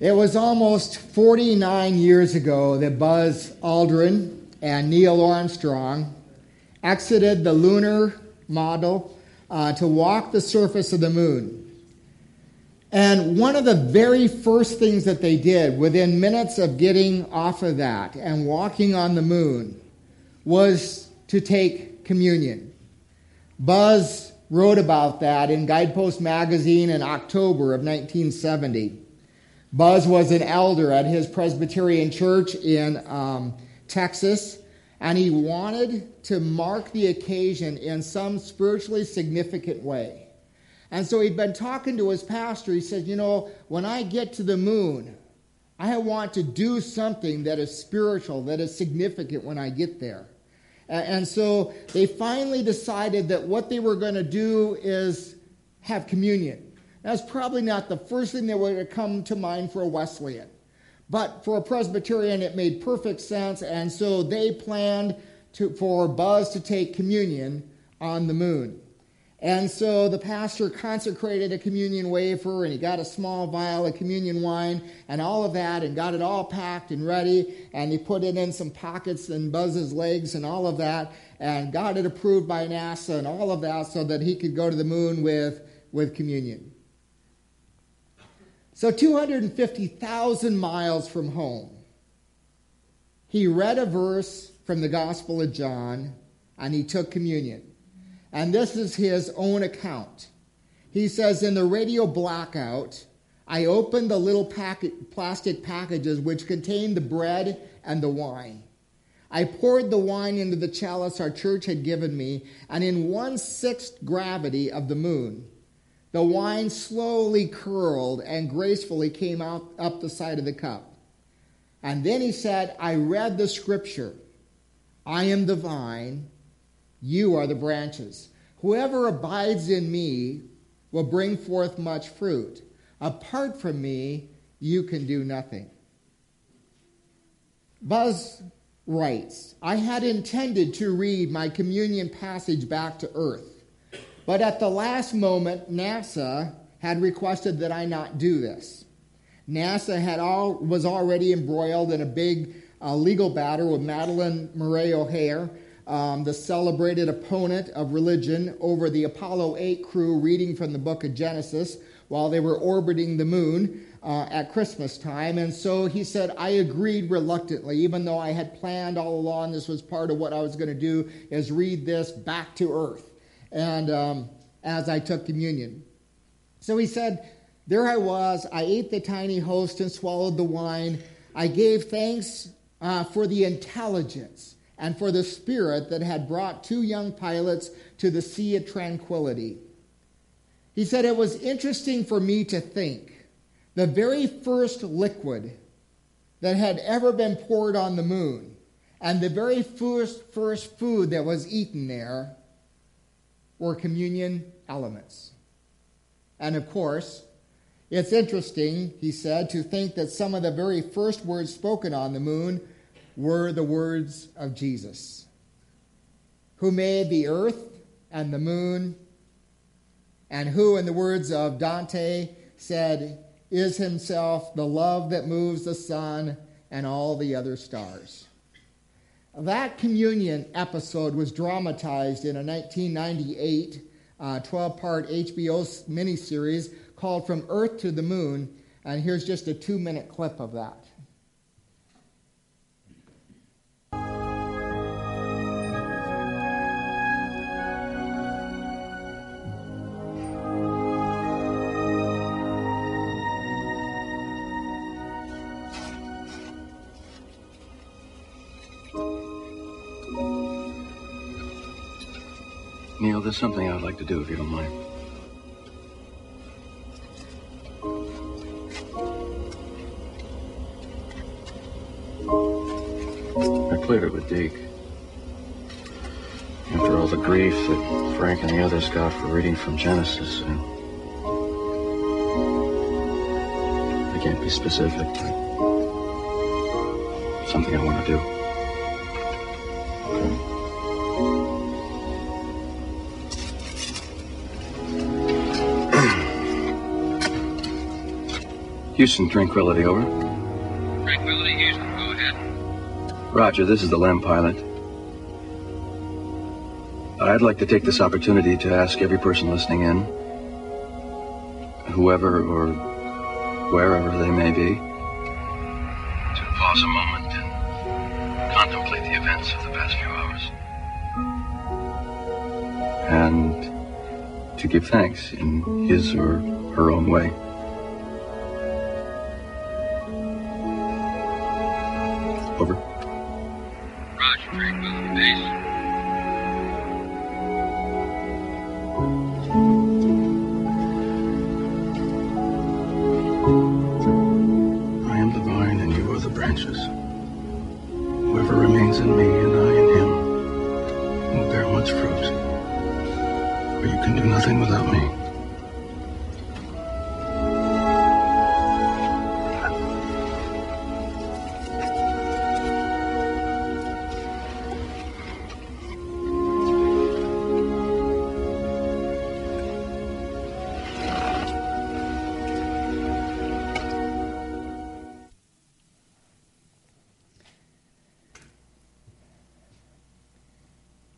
It was almost 49 years ago that Buzz Aldrin and Neil Armstrong exited the lunar module uh, to walk the surface of the moon. And one of the very first things that they did within minutes of getting off of that and walking on the moon was to take communion. Buzz wrote about that in Guidepost magazine in October of 1970. Buzz was an elder at his Presbyterian church in um, Texas, and he wanted to mark the occasion in some spiritually significant way. And so he'd been talking to his pastor. He said, You know, when I get to the moon, I want to do something that is spiritual, that is significant when I get there. And so they finally decided that what they were going to do is have communion. That's probably not the first thing that would have come to mind for a Wesleyan. But for a Presbyterian, it made perfect sense, and so they planned to, for Buzz to take communion on the moon. And so the pastor consecrated a communion wafer, and he got a small vial of communion wine, and all of that, and got it all packed and ready, and he put it in some pockets and Buzz's legs and all of that, and got it approved by NASA and all of that so that he could go to the moon with, with communion. So, 250,000 miles from home, he read a verse from the Gospel of John and he took communion. And this is his own account. He says, In the radio blackout, I opened the little packet, plastic packages which contained the bread and the wine. I poured the wine into the chalice our church had given me, and in one sixth gravity of the moon, the wine slowly curled and gracefully came out up the side of the cup. And then he said, I read the scripture I am the vine, you are the branches. Whoever abides in me will bring forth much fruit. Apart from me, you can do nothing. Buzz writes I had intended to read my communion passage back to earth. But at the last moment, NASA had requested that I not do this. NASA had all, was already embroiled in a big uh, legal battle with Madalyn Murray O'Hair, um, the celebrated opponent of religion, over the Apollo 8 crew reading from the book of Genesis while they were orbiting the moon uh, at Christmas time. And so he said, I agreed reluctantly, even though I had planned all along this was part of what I was going to do, is read this back to earth and um, as I took communion. So he said, There I was. I ate the tiny host and swallowed the wine. I gave thanks uh, for the intelligence and for the spirit that had brought two young pilots to the sea of tranquility. He said, It was interesting for me to think the very first liquid that had ever been poured on the moon and the very first, first food that was eaten there or communion elements. And of course, it's interesting, he said, to think that some of the very first words spoken on the moon were the words of Jesus, who made the earth and the moon, and who, in the words of Dante, said, is himself the love that moves the sun and all the other stars. That communion episode was dramatized in a 1998 uh, 12 part HBO miniseries called From Earth to the Moon, and here's just a two minute clip of that. Neil, there's something I'd like to do if you don't mind. I cleared it with Deke. After all the grief that Frank and the others got for reading from Genesis, and I can't be specific, but something I want to do. Houston, Tranquility, over. Tranquility, Houston, go ahead. Roger, this is the LEM pilot. I'd like to take this opportunity to ask every person listening in, whoever or wherever they may be, to pause a moment and contemplate the events of the past few hours. And to give thanks in his or her own way. Over. Roger, Tranquility Base. I am the vine and you are the branches. Whoever remains in me and I in him will bear much fruit. For you can do nothing without me.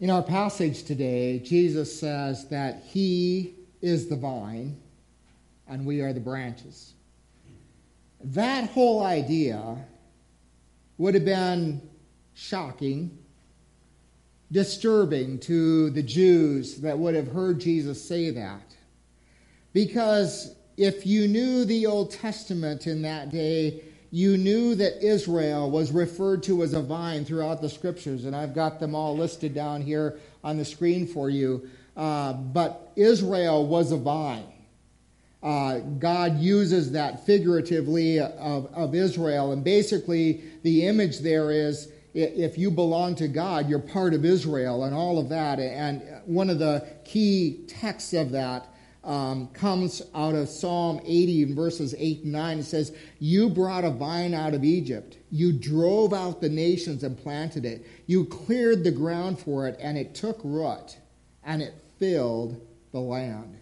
In our passage today, Jesus says that He is the vine and we are the branches. That whole idea would have been shocking, disturbing to the Jews that would have heard Jesus say that. Because if you knew the Old Testament in that day, you knew that Israel was referred to as a vine throughout the scriptures, and I've got them all listed down here on the screen for you. Uh, but Israel was a vine. Uh, God uses that figuratively of, of Israel, and basically the image there is if you belong to God, you're part of Israel and all of that. And one of the key texts of that um, comes out of Psalm 80 in verses 8 and 9. It says, You brought a vine out of Egypt. You drove out the nations and planted it. You cleared the ground for it, and it took root, and it filled the land.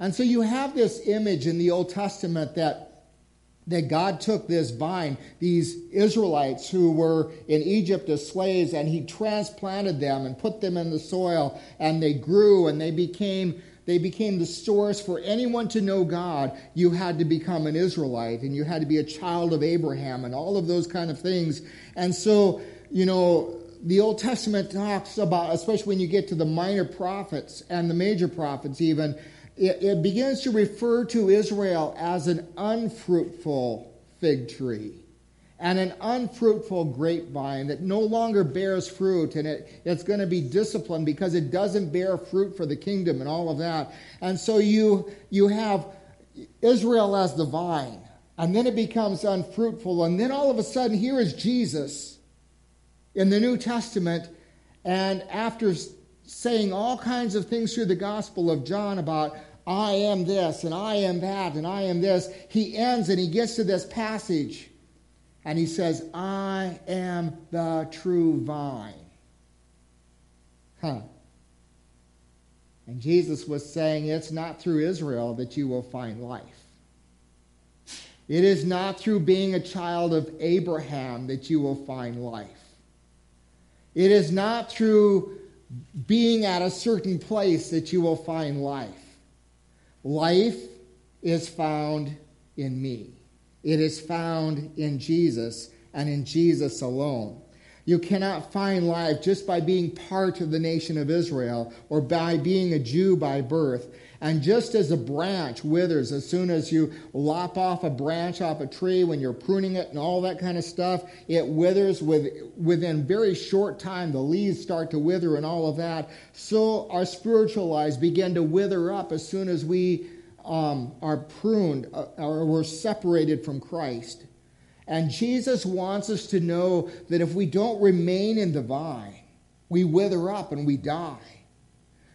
And so you have this image in the Old Testament that that God took this vine, these Israelites who were in Egypt as slaves, and He transplanted them and put them in the soil, and they grew and they became they became the source for anyone to know God. You had to become an Israelite and you had to be a child of Abraham and all of those kind of things. And so, you know, the Old Testament talks about, especially when you get to the minor prophets and the major prophets, even, it, it begins to refer to Israel as an unfruitful fig tree and an unfruitful grapevine that no longer bears fruit and it, it's going to be disciplined because it doesn't bear fruit for the kingdom and all of that. And so you, you have Israel as the vine, and then it becomes unfruitful. And then all of a sudden, here is Jesus in the New Testament, and after saying all kinds of things through the Gospel of John about I am this and I am that and I am this, he ends and he gets to this passage and he says, I am the true vine. Huh. And Jesus was saying, It's not through Israel that you will find life. It is not through being a child of Abraham that you will find life. It is not through being at a certain place that you will find life. Life is found in me. It is found in Jesus and in Jesus alone. You cannot find life just by being part of the nation of Israel or by being a Jew by birth. And just as a branch withers as soon as you lop off a branch off a tree when you're pruning it and all that kind of stuff, it withers with, within very short time. The leaves start to wither and all of that. So our spiritual lives begin to wither up as soon as we um, are pruned uh, or we're separated from Christ. And Jesus wants us to know that if we don't remain in the vine, we wither up and we die.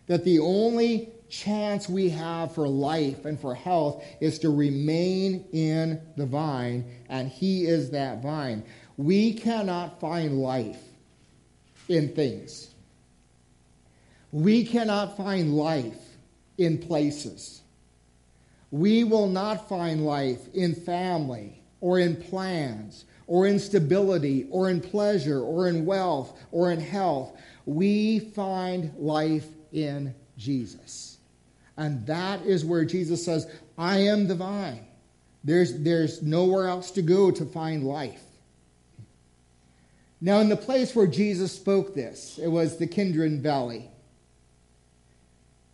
That the only chance we have for life and for health is to remain in the vine, and He is that vine. We cannot find life in things, we cannot find life in places. We will not find life in family or in plans or in stability or in pleasure or in wealth or in health. We find life in Jesus. And that is where Jesus says, I am the vine. There's, there's nowhere else to go to find life. Now, in the place where Jesus spoke this, it was the Kidron Valley.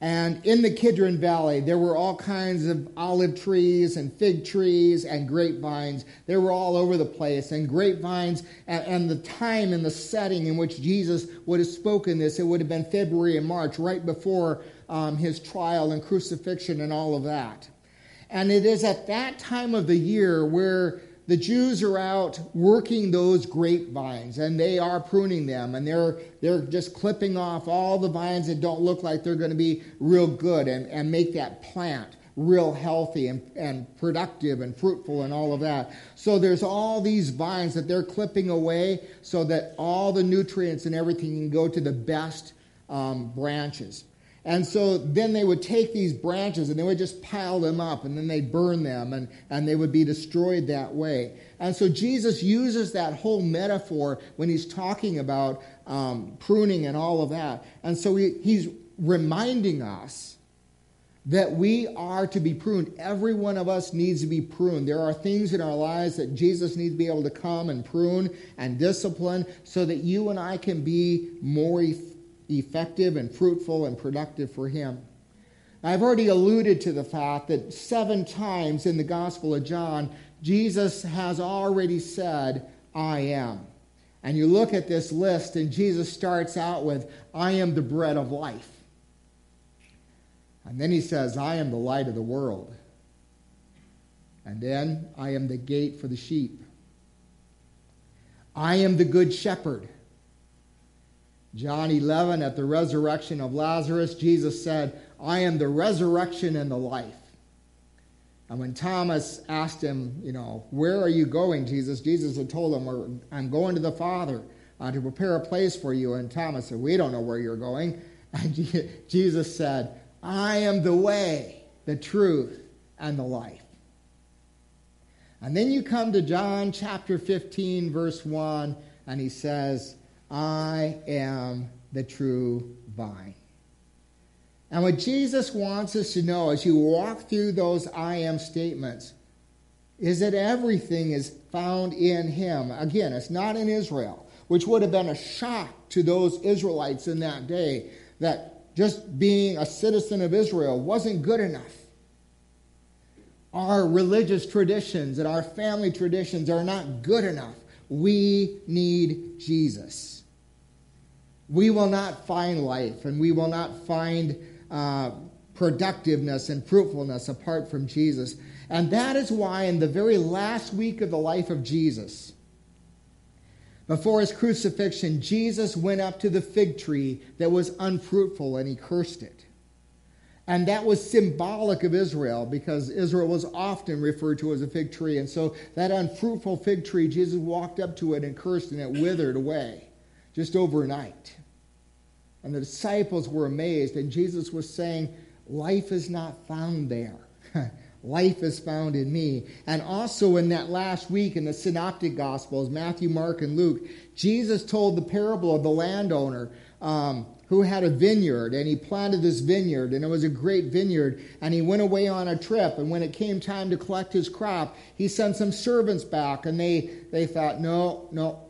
And in the Kidron Valley, there were all kinds of olive trees and fig trees and grapevines. They were all over the place. And grapevines, and, and, the time and the setting in which Jesus would have spoken this, it would have been February and March, right before um, his trial and crucifixion and all of that. And it is at that time of the year where the Jews are out working those grapevines and they are pruning them and they're, they're just clipping off all the vines that don't look like they're going to be real good and, and make that plant real healthy and, and productive and fruitful and all of that. So there's all these vines that they're clipping away so that all the nutrients and everything can go to the best um, branches. And so then they would take these branches and they would just pile them up and then they'd burn them and, and they would be destroyed that way. And so Jesus uses that whole metaphor when he's talking about um, pruning and all of that. And so he, he's reminding us that we are to be pruned. Every one of us needs to be pruned. There are things in our lives that Jesus needs to be able to come and prune and discipline so that you and I can be more effective effective and fruitful and productive for him. I've already alluded to the fact that seven times in the Gospel of John, Jesus has already said, I am. And you look at this list, and Jesus starts out with, I am the bread of life. And then he says, I am the light of the world. And then, I am the gate for the sheep. I am the good shepherd. John 11, at the resurrection of Lazarus, Jesus said, I am the resurrection and the life. And when Thomas asked him, you know, where are you going, Jesus? Jesus had told him, I'm going to the Father uh, to prepare a place for you. And Thomas said, We don't know where you're going. And Jesus said, I am the way, the truth, and the life. And then you come to John chapter 15, verse 1, and he says, I am the true vine. And what Jesus wants us to know as you walk through those I am statements is that everything is found in him. Again, it's not in Israel, which would have been a shock to those Israelites in that day that just being a citizen of Israel wasn't good enough. Our religious traditions and our family traditions are not good enough. We need Jesus we will not find life and we will not find uh, productiveness and fruitfulness apart from Jesus. And that is why, in the very last week of the life of Jesus, before his crucifixion, Jesus went up to the fig tree that was unfruitful and he cursed it. And that was symbolic of Israel because Israel was often referred to as a fig tree. And so that unfruitful fig tree, Jesus walked up to it and cursed and it withered away just overnight. And the disciples were amazed, and Jesus was saying, Life is not found there. Life is found in me. And also in that last week in the Synoptic Gospels, Matthew, Mark, and Luke, Jesus told the parable of the landowner um, who had a vineyard, and he planted this vineyard, and it was a great vineyard. And he went away on a trip, and when it came time to collect his crop, he sent some servants back, and they, they thought, No, no,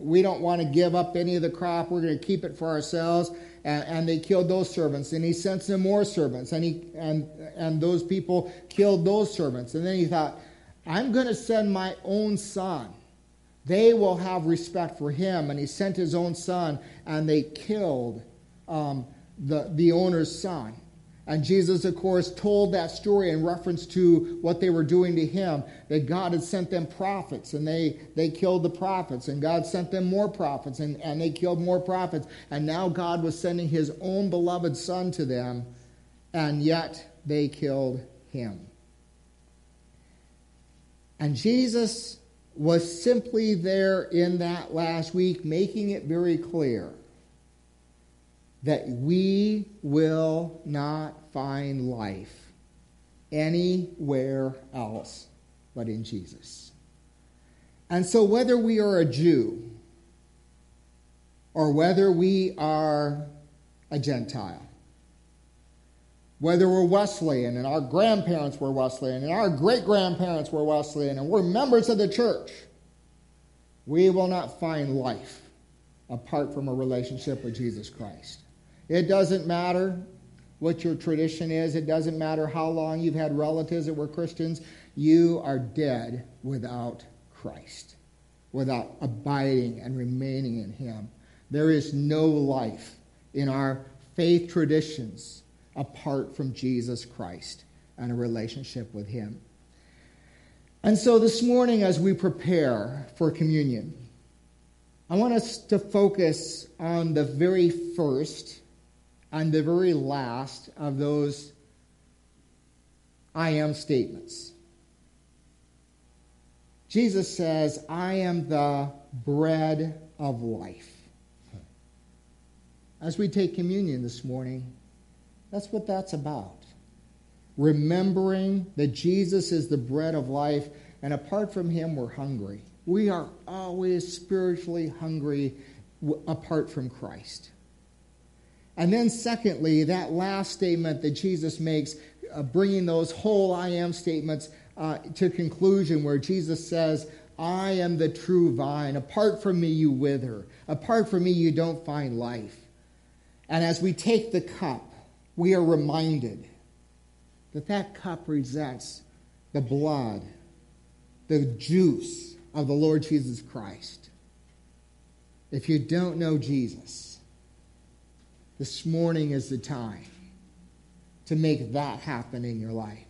we don't want to give up any of the crop. We're going to keep it for ourselves. And, and, they killed those servants. And he sent some more servants. And, he, and, and those people killed those servants. And then he thought, I'm going to send my own son. They will have respect for him. And he sent his own son, and they killed um, the, the owner's son. And Jesus, of course, told that story in reference to what they were doing to him, that God had sent them prophets and they, they killed the prophets, and God sent them more prophets and, and they killed more prophets. And now God was sending his own beloved son to them, and yet they killed him. And Jesus was simply there in that last week, making it very clear that we will not find life anywhere else but in Jesus. And so, whether we are a Jew or whether we are a Gentile, whether we're Wesleyan and our grandparents were Wesleyan and our great grandparents were Wesleyan and we're members of the church, we will not find life apart from a relationship with Jesus Christ. It doesn't matter what your tradition is, it doesn't matter how long you've had relatives that were Christians, you are dead without Christ, without abiding and remaining in Him. There is no life in our faith traditions apart from Jesus Christ and a relationship with Him. And so this morning, as we prepare for communion, I want us to focus on the very first and the very last of those I am statements. Jesus says, I am the bread of life. As we take communion this morning, that's what that's about. Remembering that Jesus is the bread of life, and apart from him, we're hungry. We are always spiritually hungry apart from Christ. And then, secondly, that last statement that Jesus makes, uh, bringing those whole I am statements uh, to conclusion, where Jesus says, I am the true vine. Apart from me, you wither. Apart from me, you don't find life. And as we take the cup, we are reminded that that cup represents the blood, the juice of the Lord Jesus Christ. If you don't know Jesus, this morning is the time to make that happen in your life.